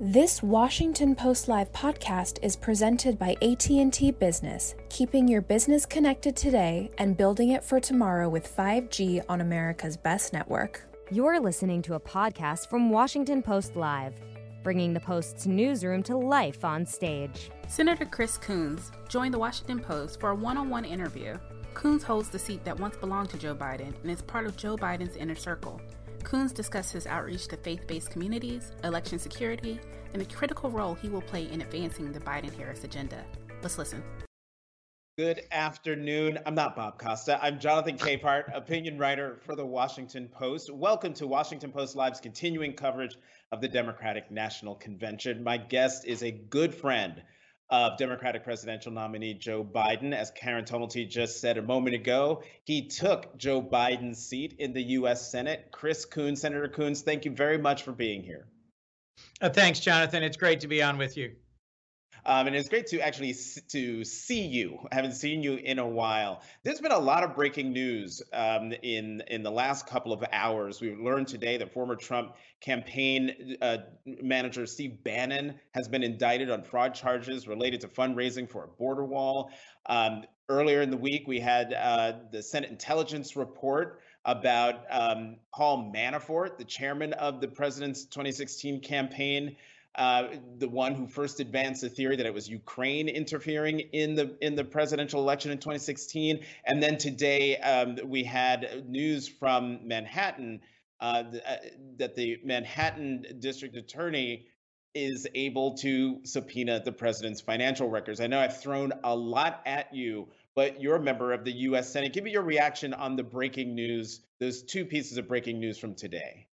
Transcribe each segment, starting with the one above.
This Washington Post Live podcast is presented by AT&T Business, keeping your business connected today and building it for tomorrow with 5G on America's best network. You're listening to a podcast from Washington Post Live, bringing the Post's newsroom to life on stage. Senator Chris Coons joined the Washington Post for a one-on-one interview. Coons holds the seat that once belonged to Joe Biden and is part of Joe Biden's inner circle. Coons discussed his outreach to faith based communities, election security, and the critical role he will play in advancing the Biden Harris agenda. Let's listen. Good afternoon. I'm not Bob Costa. I'm Jonathan Capehart, opinion writer for the Washington Post. Welcome to Washington Post Live's continuing coverage of the Democratic National Convention. My guest is a good friend of Democratic presidential nominee Joe Biden. As Karen Tumulty just said a moment ago, he took Joe Biden's seat in the U.S. Senate. Chris Coons, Senator Coons, thank you very much for being here. Uh, thanks, Jonathan. It's great to be on with you. Um, and it's great to actually to see you. I haven't seen you in a while. There's been a lot of breaking news um, in in the last couple of hours. We've learned today that former Trump campaign uh, manager Steve Bannon has been indicted on fraud charges related to fundraising for a border wall. Um, earlier in the week, we had uh, the Senate intelligence report about um, Paul Manafort, the chairman of the president's 2016 campaign uh, the one who first advanced the theory that it was Ukraine interfering in the in the presidential election in 2016. And then today um, we had news from Manhattan uh, uh, that the Manhattan district attorney is able to subpoena the president's financial records. I know I've thrown a lot at you, but you're a member of the U.S. Senate. Give me your reaction on the breaking news, those two pieces of breaking news from today.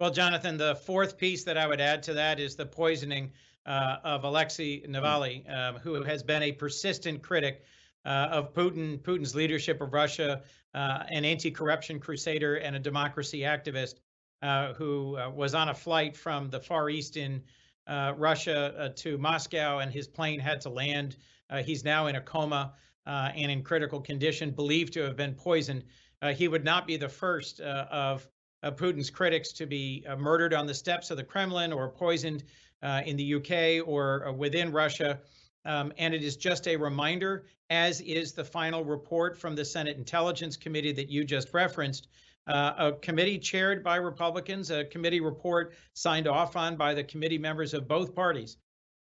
Well, Jonathan, the fourth piece that I would add to that is the poisoning uh, of Alexei Navalny, um, who has been a persistent critic uh, of Putin, Putin's leadership of Russia, uh, an anti-corruption crusader and a democracy activist uh, who uh, was on a flight from the Far East in uh, Russia to Moscow, and his plane had to land. he's now in a coma and in critical condition, believed to have been poisoned. he would not be the first of Putin's critics to be uh, murdered on the steps of the Kremlin or poisoned uh, in the UK or uh, within Russia. Um, and it is just a reminder, as is the final report from the Senate Intelligence Committee that you just referenced, uh, a committee chaired by Republicans, a committee report signed off on by the committee members of both parties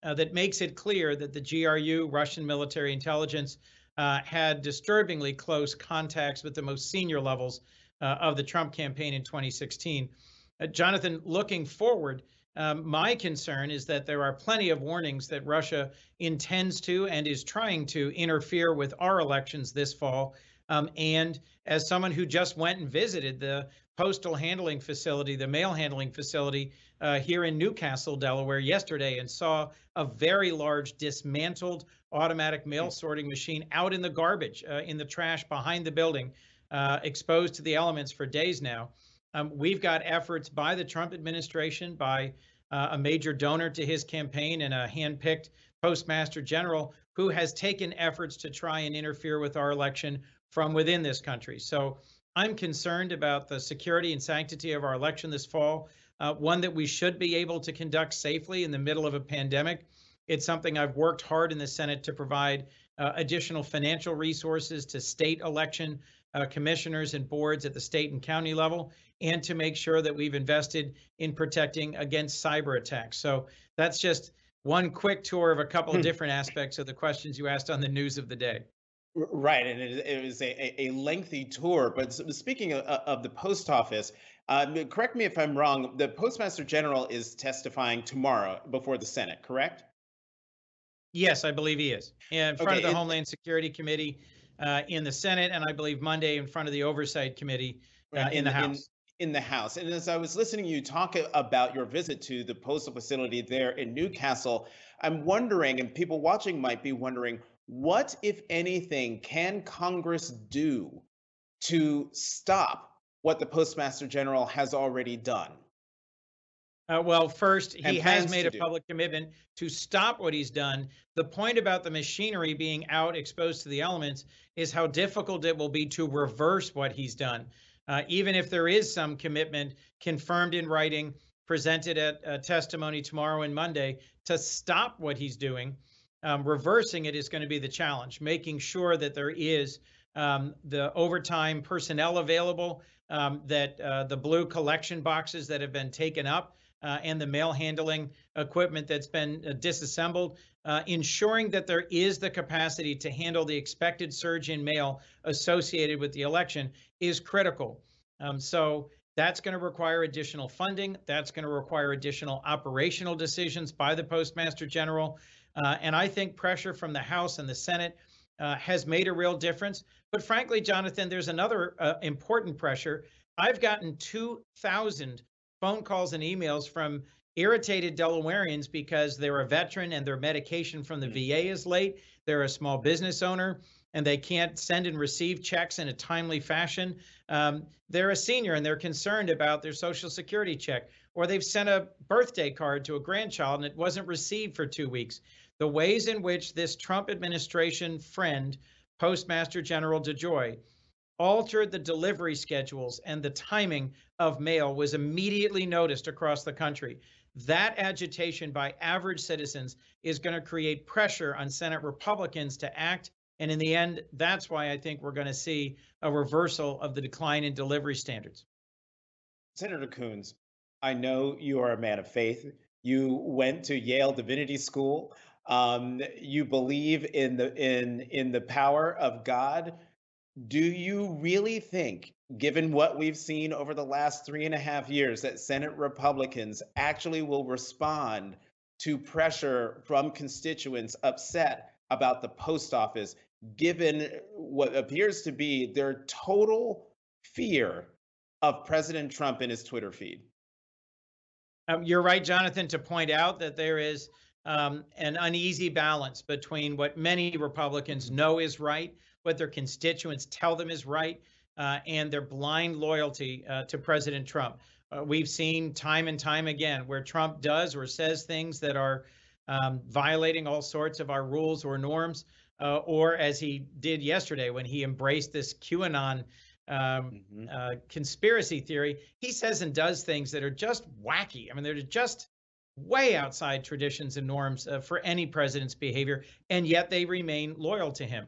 uh, that makes it clear that the GRU, Russian military intelligence, had disturbingly close contacts with the most senior levels uh, of the Trump campaign in 2016. Uh, Jonathan, looking forward, um, my concern is that there are plenty of warnings that Russia intends to and is trying to interfere with our elections this fall. Um, and as someone who just went and visited the postal handling facility, the mail handling facility uh, here in New Castle, Delaware, yesterday, and saw a very large dismantled automatic mail sorting machine out in the garbage, uh, in the trash behind the building. Uh, exposed to the elements for days now. Um, we've got efforts by the Trump administration, by uh, a major donor to his campaign and a handpicked postmaster general who has taken efforts to try and interfere with our election from within this country. So I'm concerned about the security and sanctity of our election this fall, uh, one that we should be able to conduct safely in the middle of a pandemic. It's something I've worked hard in the Senate to provide uh, additional financial resources to state election uh, commissioners and boards at the state and county level, and to make sure that we've invested in protecting against cyber attacks. So that's just one quick tour of a couple of hmm. different aspects of the questions you asked on the news of the day. Right, and it, it was a, a lengthy tour. But speaking of, of the post office, um, correct me if I'm wrong. The Postmaster General is testifying tomorrow before the Senate, correct? Yes, I believe he is. In front okay, of the Homeland Security Committee, uh, in the Senate, and I believe Monday in front of the Oversight Committee uh, in, in, the House. In, in, the House. And as I was listening to you talk about your visit to the postal facility there in New Castle, I'm wondering, and people watching might be wondering, what, if anything, can Congress do to stop what the Postmaster General has already done? Uh, well, first, he has made a do. public commitment to stop what he's done. The point about the machinery being out exposed to the elements is how difficult it will be to reverse what he's done. Uh, even if there is some commitment confirmed in writing presented at uh, testimony tomorrow and Monday to stop what he's doing. Um, reversing it is going to be the challenge, making sure that there is um, the overtime personnel available, um, that uh, the blue collection boxes that have been taken up uh, and the mail handling equipment that's been uh, disassembled, uh, ensuring that there is the capacity to handle the expected surge in mail associated with the election is critical. Um, so that's going to require additional funding. That's going to require additional operational decisions by the Postmaster General. Uh, and I think pressure from the House and the Senate uh, has made a real difference. But frankly, Jonathan, there's another uh, important pressure. I've gotten 2,000 phone calls and emails from irritated Delawareans because they're a veteran and their medication from the mm. VA is late. They're a small business owner and they can't send and receive checks in a timely fashion. Um, they're a senior and they're concerned about their Social Security check, or they've sent a birthday card to a grandchild and it wasn't received for two weeks. The ways in which this Trump administration friend, Postmaster General DeJoy, altered the delivery schedules and the timing of mail was immediately noticed across the country. That agitation by average citizens is going to create pressure on Senate Republicans to act. And in the end, that's why I think we're going to see a reversal of the decline in delivery standards. Senator Coons, I know you are a man of faith. You went to Yale Divinity School. Um, you believe in the in in the power of God do you really think, given what we've seen over the last three and a half years, that Senate Republicans actually will respond to pressure from constituents upset about the post office, given what appears to be their total fear of President Trump in his Twitter feed? Um, you're right, Jonathan, to point out that there is um, an uneasy balance between what many Republicans know is right what their constituents tell them is right, uh, and their blind loyalty uh, to President Trump. Uh, we've seen time and time again where Trump does or says things that are um, violating all sorts of our rules or norms, uh, or as he did yesterday when he embraced this QAnon um, mm-hmm. Uh, conspiracy theory, he says and does things that are just wacky. I mean, they're just way outside traditions and norms uh, for any president's behavior, and yet they remain loyal to him.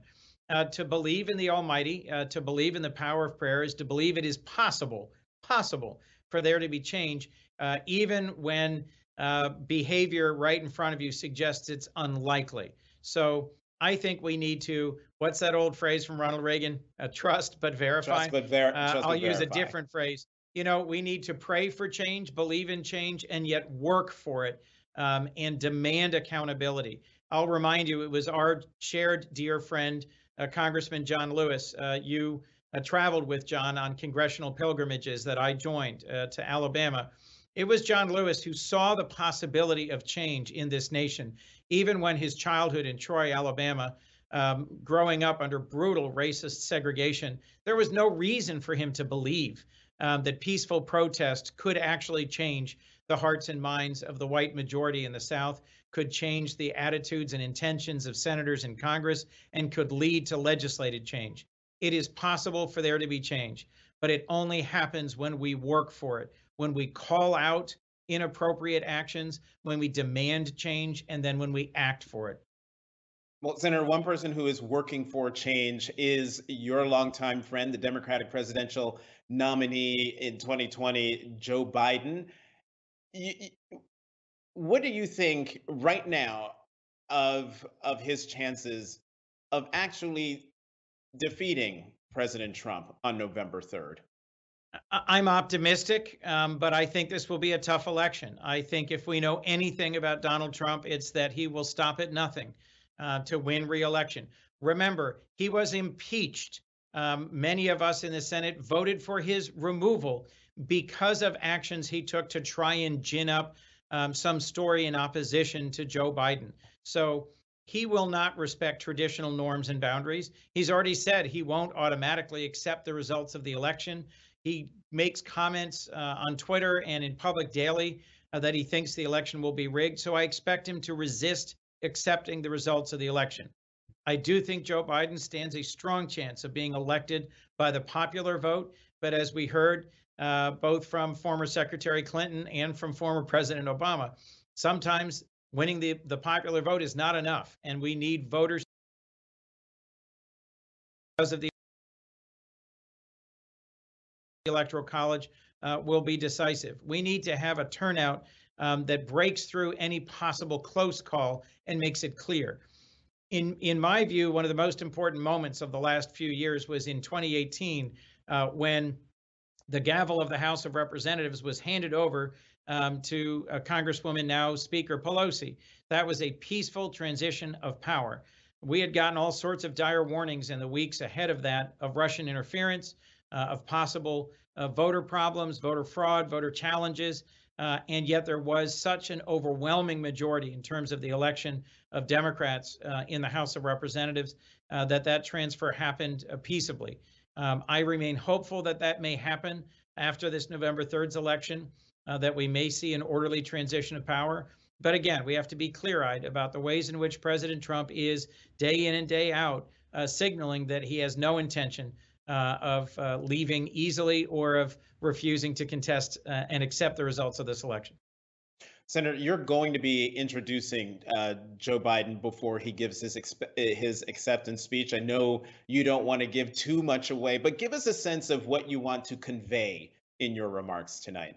Uh, to believe in the Almighty, uh, to believe in the power of prayer, is to believe it is possible, possible for there to be change, uh, even when uh, behavior right in front of you suggests it's unlikely. So I think we need to. What's that old phrase from Ronald Reagan? Uh, trust but verify. Trust but, ver- uh, trust I'll but use verify. a different phrase. You know, we need to pray for change, believe in change, and yet work for it um, and demand accountability. I'll remind you, it was our shared dear friend Congressman John Lewis, uh, you uh, traveled with John on congressional pilgrimages that I joined to Alabama. It was John Lewis who saw the possibility of change in this nation, even when his childhood in Troy, Alabama, um, growing up under brutal racist segregation, there was no reason for him to believe um, that peaceful protest could actually change the hearts and minds of the white majority in the South could change the attitudes and intentions of senators in Congress and could lead to legislated change. It is possible for there to be change, but it only happens when we work for it, when we call out inappropriate actions, when we demand change, and then when we act for it. Well, Senator, one person who is working for change is your longtime friend, the Democratic presidential nominee in 2020, Joe Biden what do you think right now of of his chances of actually defeating President Trump on November 3rd? I'm optimistic, um, but I think this will be a tough election. I think if we know anything about Donald Trump, it's that he will stop at nothing uh, to win reelection. Remember, he was impeached. Um, many of us in the Senate voted for his removal because of actions he took to try and gin up um, some story in opposition to Joe Biden. So he will not respect traditional norms and boundaries. He's already said he won't automatically accept the results of the election. He makes comments uh, on Twitter and in public daily uh, that he thinks the election will be rigged. So I expect him to resist accepting the results of the election. I do think Joe Biden stands a strong chance of being elected by the popular vote. But as we heard, uh, both from former Secretary Clinton and from former President Obama. Sometimes winning the, the popular vote is not enough, and we need voters because of the electoral college uh, will be decisive. We need to have a turnout um, that breaks through any possible close call and makes it clear. In in my view, one of the most important moments of the last few years was in 2018 uh, when the gavel of the House of Representatives was handed over um, to uh, Congresswoman now Speaker Pelosi. That was a peaceful transition of power. We had gotten all sorts of dire warnings in the weeks ahead of that of Russian interference, uh, of possible uh, voter problems, voter fraud, voter challenges. Uh, and yet there was such an overwhelming majority in terms of the election of Democrats uh, in the House of Representatives uh, that that transfer happened uh, peaceably. Um, I remain hopeful that that may happen after this November 3rd's election, uh, that we may see an orderly transition of power. But again, we have to be clear eyed about the ways in which President Trump is day in and day out uh, signaling that he has no intention uh, of uh, leaving easily or of refusing to contest uh, and accept the results of this election. Senator, you're going to be introducing uh, Joe Biden before he gives his his acceptance speech. I know you don't want to give too much away, but give us a sense of what you want to convey in your remarks tonight.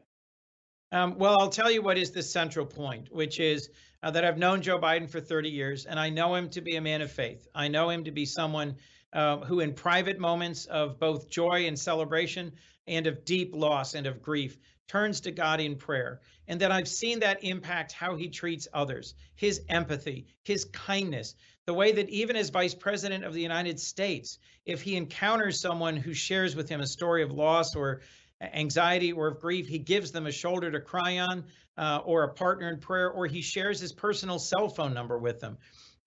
Um, well, I'll tell you what is the central point, which is uh, that I've known Joe Biden for 30 years, and I know him to be a man of faith. I know him to be someone uh, who, in private moments of both joy and celebration and of deep loss and of grief, turns to God in prayer. And that I've seen that impact how he treats others, his empathy, his kindness, the way that even as vice president of the United States, if he encounters someone who shares with him a story of loss or anxiety or of grief, he gives them a shoulder to cry on uh, or a partner in prayer, or he shares his personal cell phone number with them.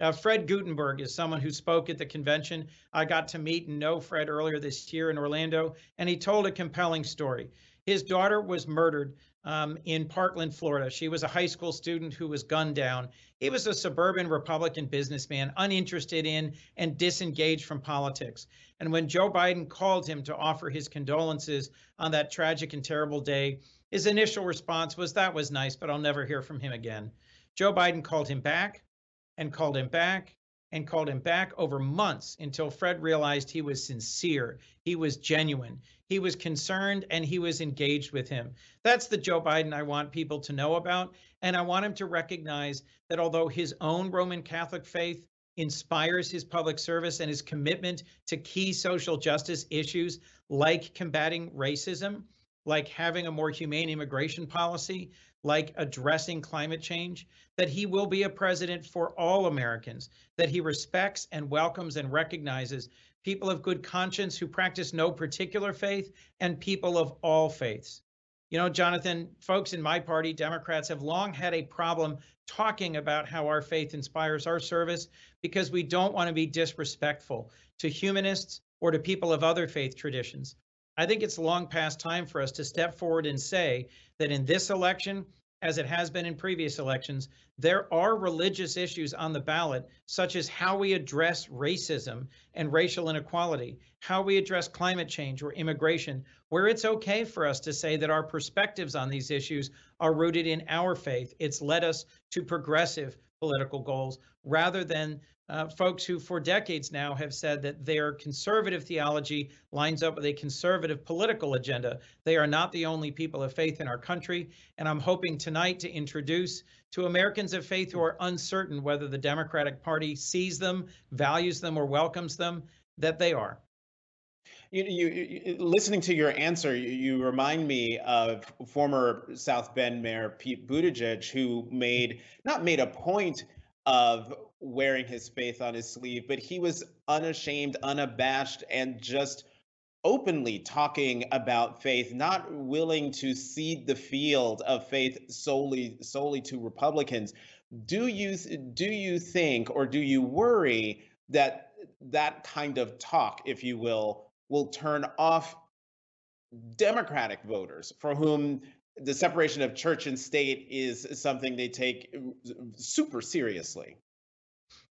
Uh, Fred Guttenberg is someone who spoke at the convention. I got to meet and know Fred earlier this year in Orlando, and he told a compelling story. His daughter was murdered um, in Parkland, Florida. She was a high school student who was gunned down. He was a suburban Republican businessman, uninterested in and disengaged from politics. And when Joe Biden called him to offer his condolences on that tragic and terrible day, his initial response was, That was nice, but I'll never hear from him again. Joe Biden called him back and called him back and called him back over months until Fred realized he was sincere, he was genuine, he was concerned, and he was engaged with him. That's the Joe Biden I want people to know about. And I want him to recognize that although his own Roman Catholic faith inspires his public service and his commitment to key social justice issues like combating racism, like having a more humane immigration policy, like addressing climate change, that he will be a president for all Americans, that he respects and welcomes and recognizes people of good conscience who practice no particular faith and people of all faiths. You know, Jonathan, folks in my party, Democrats, have long had a problem talking about how our faith inspires our service because we don't want to be disrespectful to humanists or to people of other faith traditions. I think it's long past time for us to step forward and say that in this election, as it has been in previous elections, there are religious issues on the ballot, such as how we address racism and racial inequality, how we address climate change or immigration, where it's okay for us to say that our perspectives on these issues are rooted in our faith. It's led us to progressive political goals rather than uh, folks who for decades now have said that their conservative theology lines up with a conservative political agenda. They are not the only people of faith in our country. And I'm hoping tonight to introduce to Americans of faith who are uncertain whether the Democratic Party sees them, values them, or welcomes them, that they are. You, you, you, listening to your answer, you, you, remind me of former South Bend Mayor Pete Buttigieg, who made not made a point of wearing his faith on his sleeve, but he was unashamed, unabashed, and just openly talking about faith, not willing to cede the field of faith solely solely to Republicans. Do you do you think or do you worry that that kind of talk, if you will, will turn off Democratic voters for whom the separation of church and state is something they take super seriously.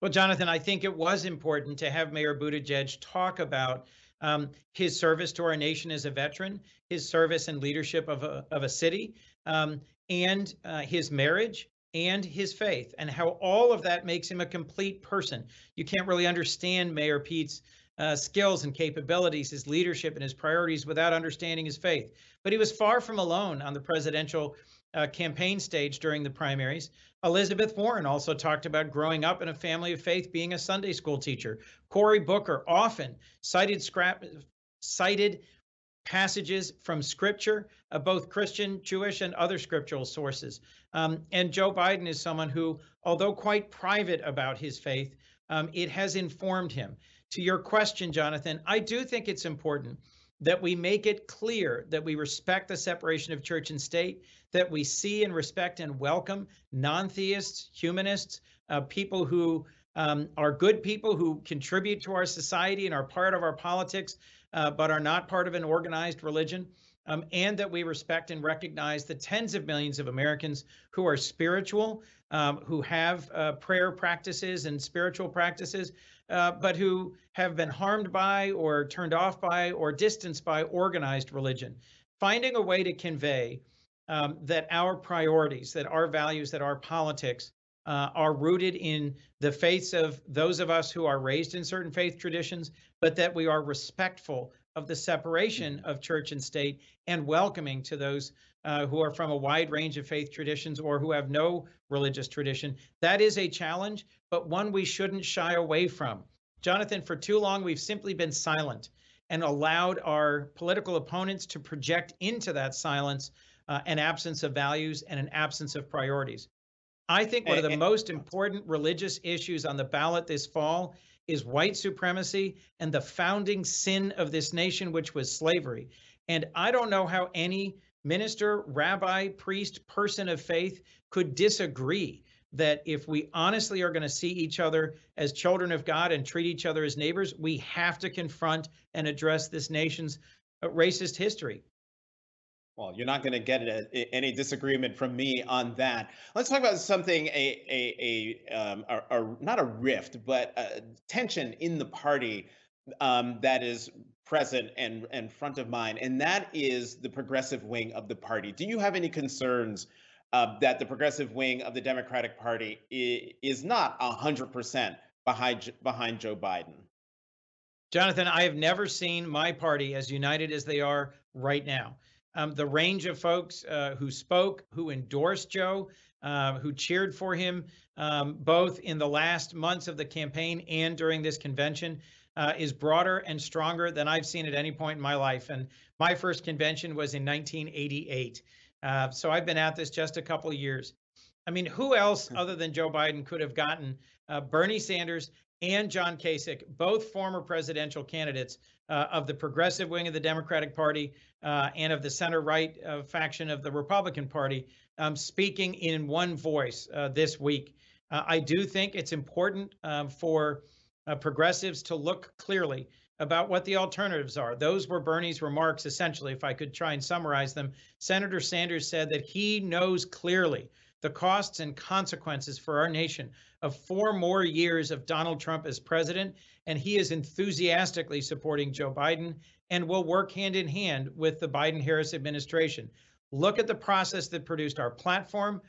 Well, Jonathan, I think it was important to have Mayor Buttigieg talk about um, his service to our nation as a veteran, his service and leadership of a, of a city, um, and uh, his marriage and his faith, and how all of that makes him a complete person. You can't really understand Mayor Pete's uh, skills and capabilities, his leadership, and his priorities without understanding his faith. But he was far from alone on the presidential uh, campaign stage during the primaries. Elizabeth Warren also talked about growing up in a family of faith, being a Sunday school teacher. Cory Booker often cited scrap, cited passages from scripture, uh, both Christian, Jewish, and other scriptural sources. Um, and Joe Biden is someone who, although quite private about his faith, um, it has informed him. To your question, Jonathan, I do think it's important that we make it clear that we respect the separation of church and state, that we see and respect and welcome non theists, humanists, uh, people who um, are good people who contribute to our society and are part of our politics, uh, but are not part of an organized religion. Um, and that we respect and recognize the tens of millions of Americans who are spiritual, um, who have uh, prayer practices and spiritual practices, uh, but who have been harmed by or turned off by or distanced by organized religion. Finding a way to convey um, that our priorities, that our values, that our politics uh, are rooted in the faiths of those of us who are raised in certain faith traditions, but that we are respectful of the separation of church and state and welcoming to those uh, who are from a wide range of faith traditions or who have no religious tradition. That is a challenge, but one we shouldn't shy away from. Jonathan, for too long, we've simply been silent and allowed our political opponents to project into that silence uh, an absence of values and an absence of priorities. I think one of the most important religious issues on the ballot this fall is white supremacy and the founding sin of this nation, which was slavery. And I don't know how any minister, rabbi, priest, person of faith could disagree that if we honestly are going to see each other as children of God and treat each other as neighbors, we have to confront and address this nation's uh, racist history. Well, you're not going to get a, any disagreement from me on that. Let's talk about something a a a, um, a, a not a rift, but a tension in the party um, that is present and and front of mind, and that is the progressive wing of the party. Do you have any concerns uh, that the progressive wing of the Democratic Party is, is not hundred percent behind behind Joe Biden? Jonathan, I have never seen my party as united as they are right now. Um, the range of folks uh, who spoke, who endorsed Joe, uh, who cheered for him, um, both in the last months of the campaign and during this convention, uh, is broader and stronger than I've seen at any point in my life. And my first convention was in 1988. Uh, so I've been at this just a couple of years. I mean, who else other than Joe Biden could have gotten uh, Bernie Sanders and John Kasich, both former presidential candidates uh, of the progressive wing of the Democratic Party uh, and of the center right uh, faction of the Republican Party, um, speaking in one voice uh, this week. I do think it's important um, for uh, progressives to look clearly about what the alternatives are. Those were Bernie's remarks, essentially, if I could try and summarize them. Senator Sanders said that he knows clearly the costs and consequences for our nation of four more years of Donald Trump as president, and he is enthusiastically supporting Joe Biden and will work hand in hand with the Biden Harris administration. Look at the process that produced our platform.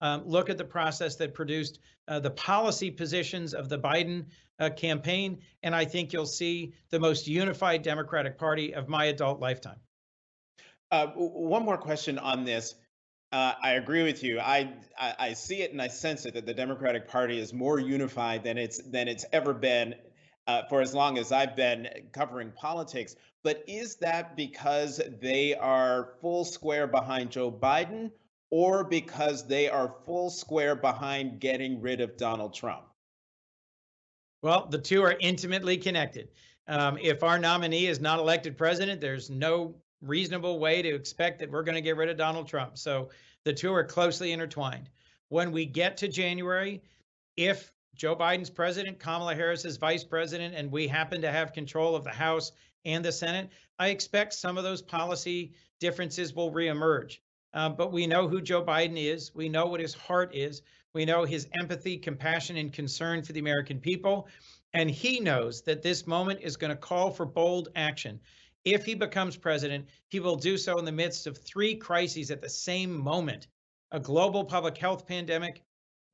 Um, look at the process that produced uh, the policy positions of the Biden uh, campaign, and I think you'll see the most unified Democratic Party of my adult lifetime. Uh, one more question on this. Uh, I agree with you. I, I, I see it and I sense it that the Democratic Party is more unified than it's than it's ever been uh, for as long as I've been covering politics. But is that because they are full square behind Joe Biden, or because they are full square behind getting rid of Donald Trump? Well, the two are intimately connected. Um, if our nominee is not elected president, there's no reasonable way to expect that we're going to get rid of Donald Trump. So the two are closely intertwined. When we get to January, if Joe Biden's president, Kamala Harris is vice president, and we happen to have control of the House and the Senate, I expect some of those policy differences will reemerge. Um, but we know who Joe Biden is. We know what his heart is. We know his empathy, compassion, and concern for the American people. And he knows that this moment is going to call for bold action. If he becomes president, he will do so in the midst of three crises at the same moment a global public health pandemic,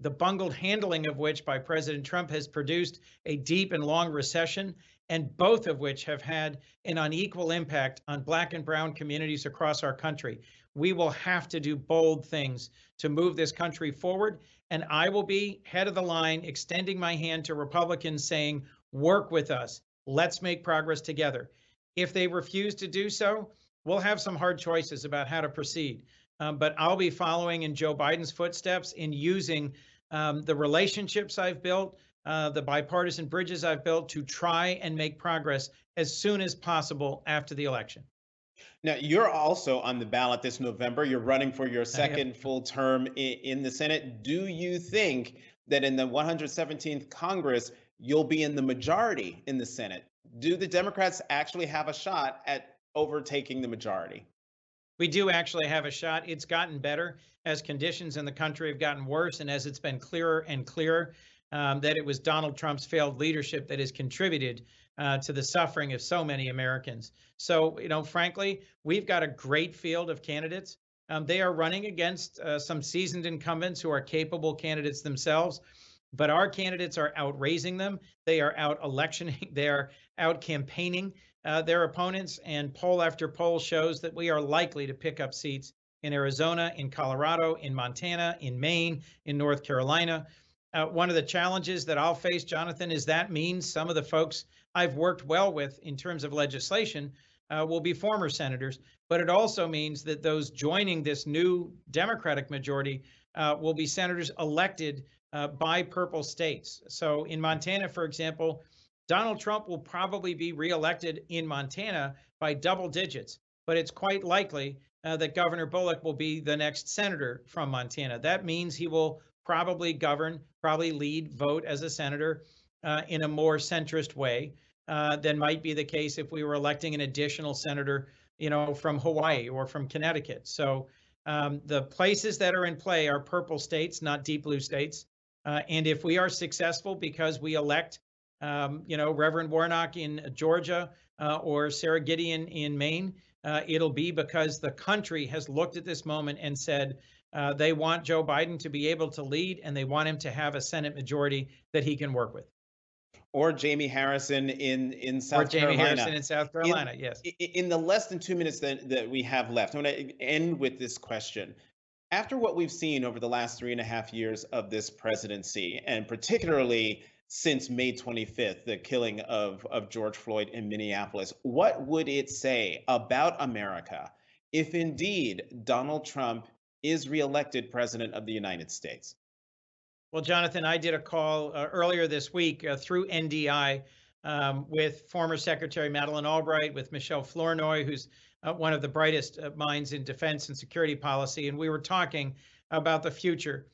the bungled handling of which by President Trump has produced a deep and long recession, and both of which have had an unequal impact on Black and Brown communities across our country. We will have to do bold things to move this country forward. And I will be head of the line, extending my hand to Republicans saying, work with us. Let's make progress together. If they refuse to do so, we'll have some hard choices about how to proceed. Um, but I'll be following in Joe Biden's footsteps in using um, the relationships I've built, uh, the bipartisan bridges I've built to try and make progress as soon as possible after the election. Now, you're also on the ballot this November. You're running for your second full term in, in the Senate. Do you think that in the 117th Congress, you'll be in the majority in the Senate? Do the Democrats actually have a shot at overtaking the majority? We do actually have a shot. It's gotten better as conditions in the country have gotten worse and as it's been clearer and clearer um, that it was Donald Trump's failed leadership that has contributed uh, to the suffering of so many Americans. So, you know, frankly, we've got a great field of candidates. Um, they are running against uh, some seasoned incumbents who are capable candidates themselves, but our candidates are out raising them. They are out electioning. They are out campaigning uh, their opponents, and poll after poll shows that we are likely to pick up seats in Arizona, in Colorado, in Montana, in Maine, in North Carolina. Uh, one of the challenges that I'll face, Jonathan, is that means some of the folks I've worked well with in terms of legislation uh, will be former senators, but it also means that those joining this new Democratic majority uh, will be senators elected uh, by purple states. So in Montana, for example, Donald Trump will probably be reelected in Montana by double digits, but it's quite likely uh, that Governor Bullock will be the next senator from Montana. That means he will probably govern, probably lead, vote as a senator uh, in a more centrist way uh, than might be the case if we were electing an additional senator, you know, from Hawaii or from Connecticut. So um, the places that are in play are purple states, not deep blue states. Uh, and if we are successful because we elect, um, you know, Reverend Warnock in Georgia uh, or Sara Gideon in Maine, uh, it'll be because the country has looked at this moment and said, uh, they want Joe Biden to be able to lead, and they want him to have a Senate majority that he can work with. Or Jamie Harrison in in South Carolina. or Jamie Carolina. Harrison in South Carolina. In, yes. In the less than two minutes that that we have left, I'm going to end with this question. After what we've seen over the last three and a half years of this presidency, and particularly since May 25th, the killing of, of George Floyd in Minneapolis, what would it say about America if indeed Donald Trump is reelected president of the United States? Well, Jonathan, I did a call uh, earlier this week uh, through NDI um, with former Secretary Madeleine Albright, with Michelle Flournoy, who's uh, one of the brightest uh, minds in defense and security policy, and we were talking about the future.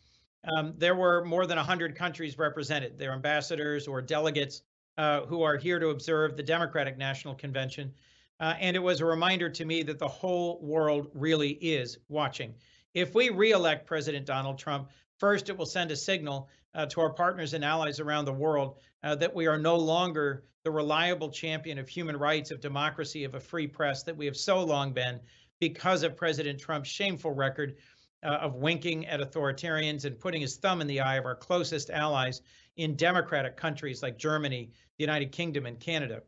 Um, there were more than 100 countries represented, their ambassadors or delegates uh, who are here to observe the Democratic National Convention. Uh, and it was a reminder to me that the whole world really is watching. If we reelect President Donald Trump, first, it will send a signal uh, to our partners and allies around the world uh, that we are no longer the reliable champion of human rights, of democracy, of a free press that we have so long been because of President Trump's shameful record uh, of winking at authoritarians and putting his thumb in the eye of our closest allies in democratic countries like Germany, the United Kingdom, and Canada.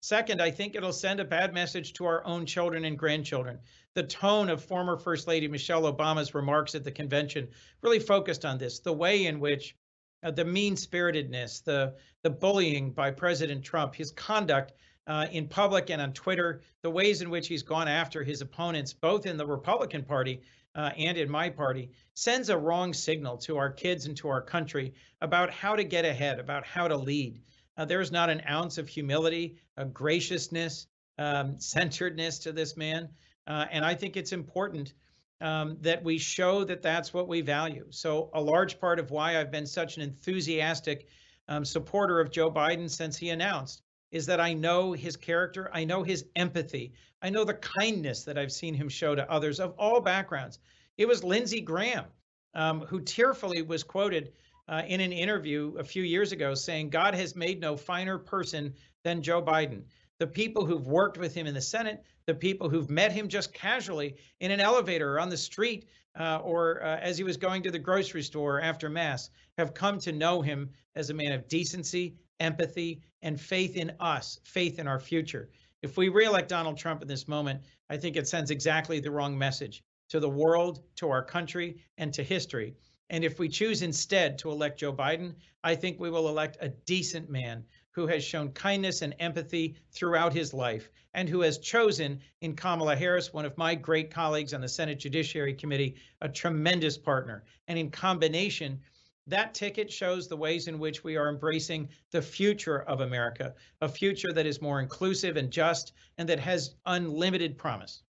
Second, I think it'll send a bad message to our own children and grandchildren. The tone of former First Lady Michelle Obama's remarks at the convention really focused on this the way in which uh, the mean spiritedness, the, the bullying by President Trump, his conduct uh, in public and on Twitter, the ways in which he's gone after his opponents, both in the Republican Party uh, and in my party, sends a wrong signal to our kids and to our country about how to get ahead, about how to lead. Uh, there's not an ounce of humility, a graciousness, um, centeredness to this man. Uh, and I think it's important um, that we show that that's what we value. So, a large part of why I've been such an enthusiastic um, supporter of Joe Biden since he announced is that I know his character, I know his empathy, I know the kindness that I've seen him show to others of all backgrounds. It was Lindsey Graham um, who tearfully was quoted uh, in an interview a few years ago saying, God has made no finer person than Joe Biden. The people who've worked with him in the Senate, the people who've met him just casually in an elevator or on the street uh, or uh, as he was going to the grocery store after Mass, have come to know him as a man of decency, empathy, and faith in us, faith in our future. If we reelect Donald Trump in this moment, I think it sends exactly the wrong message to the world, to our country, and to history. And if we choose instead to elect Joe Biden, I think we will elect a decent man who has shown kindness and empathy throughout his life and who has chosen in Kamala Harris, one of my great colleagues on the Senate Judiciary Committee, a tremendous partner. And in combination, that ticket shows the ways in which we are embracing the future of America, a future that is more inclusive and just and that has unlimited promise.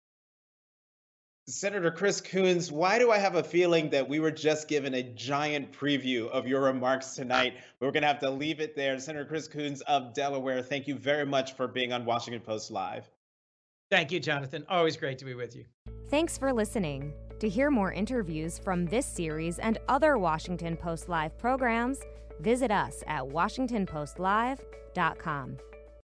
Senator Chris Coons, why do I have a feeling that we were just given a giant preview of your remarks tonight? We're going to have to leave it there. Senator Chris Coons of Delaware, thank you very much for being on Washington Post Live. Thank you, Jonathan. Always great to be with you. Thanks for listening. To hear more interviews from this series and other Washington Post Live programs, visit us at WashingtonPostLive.com.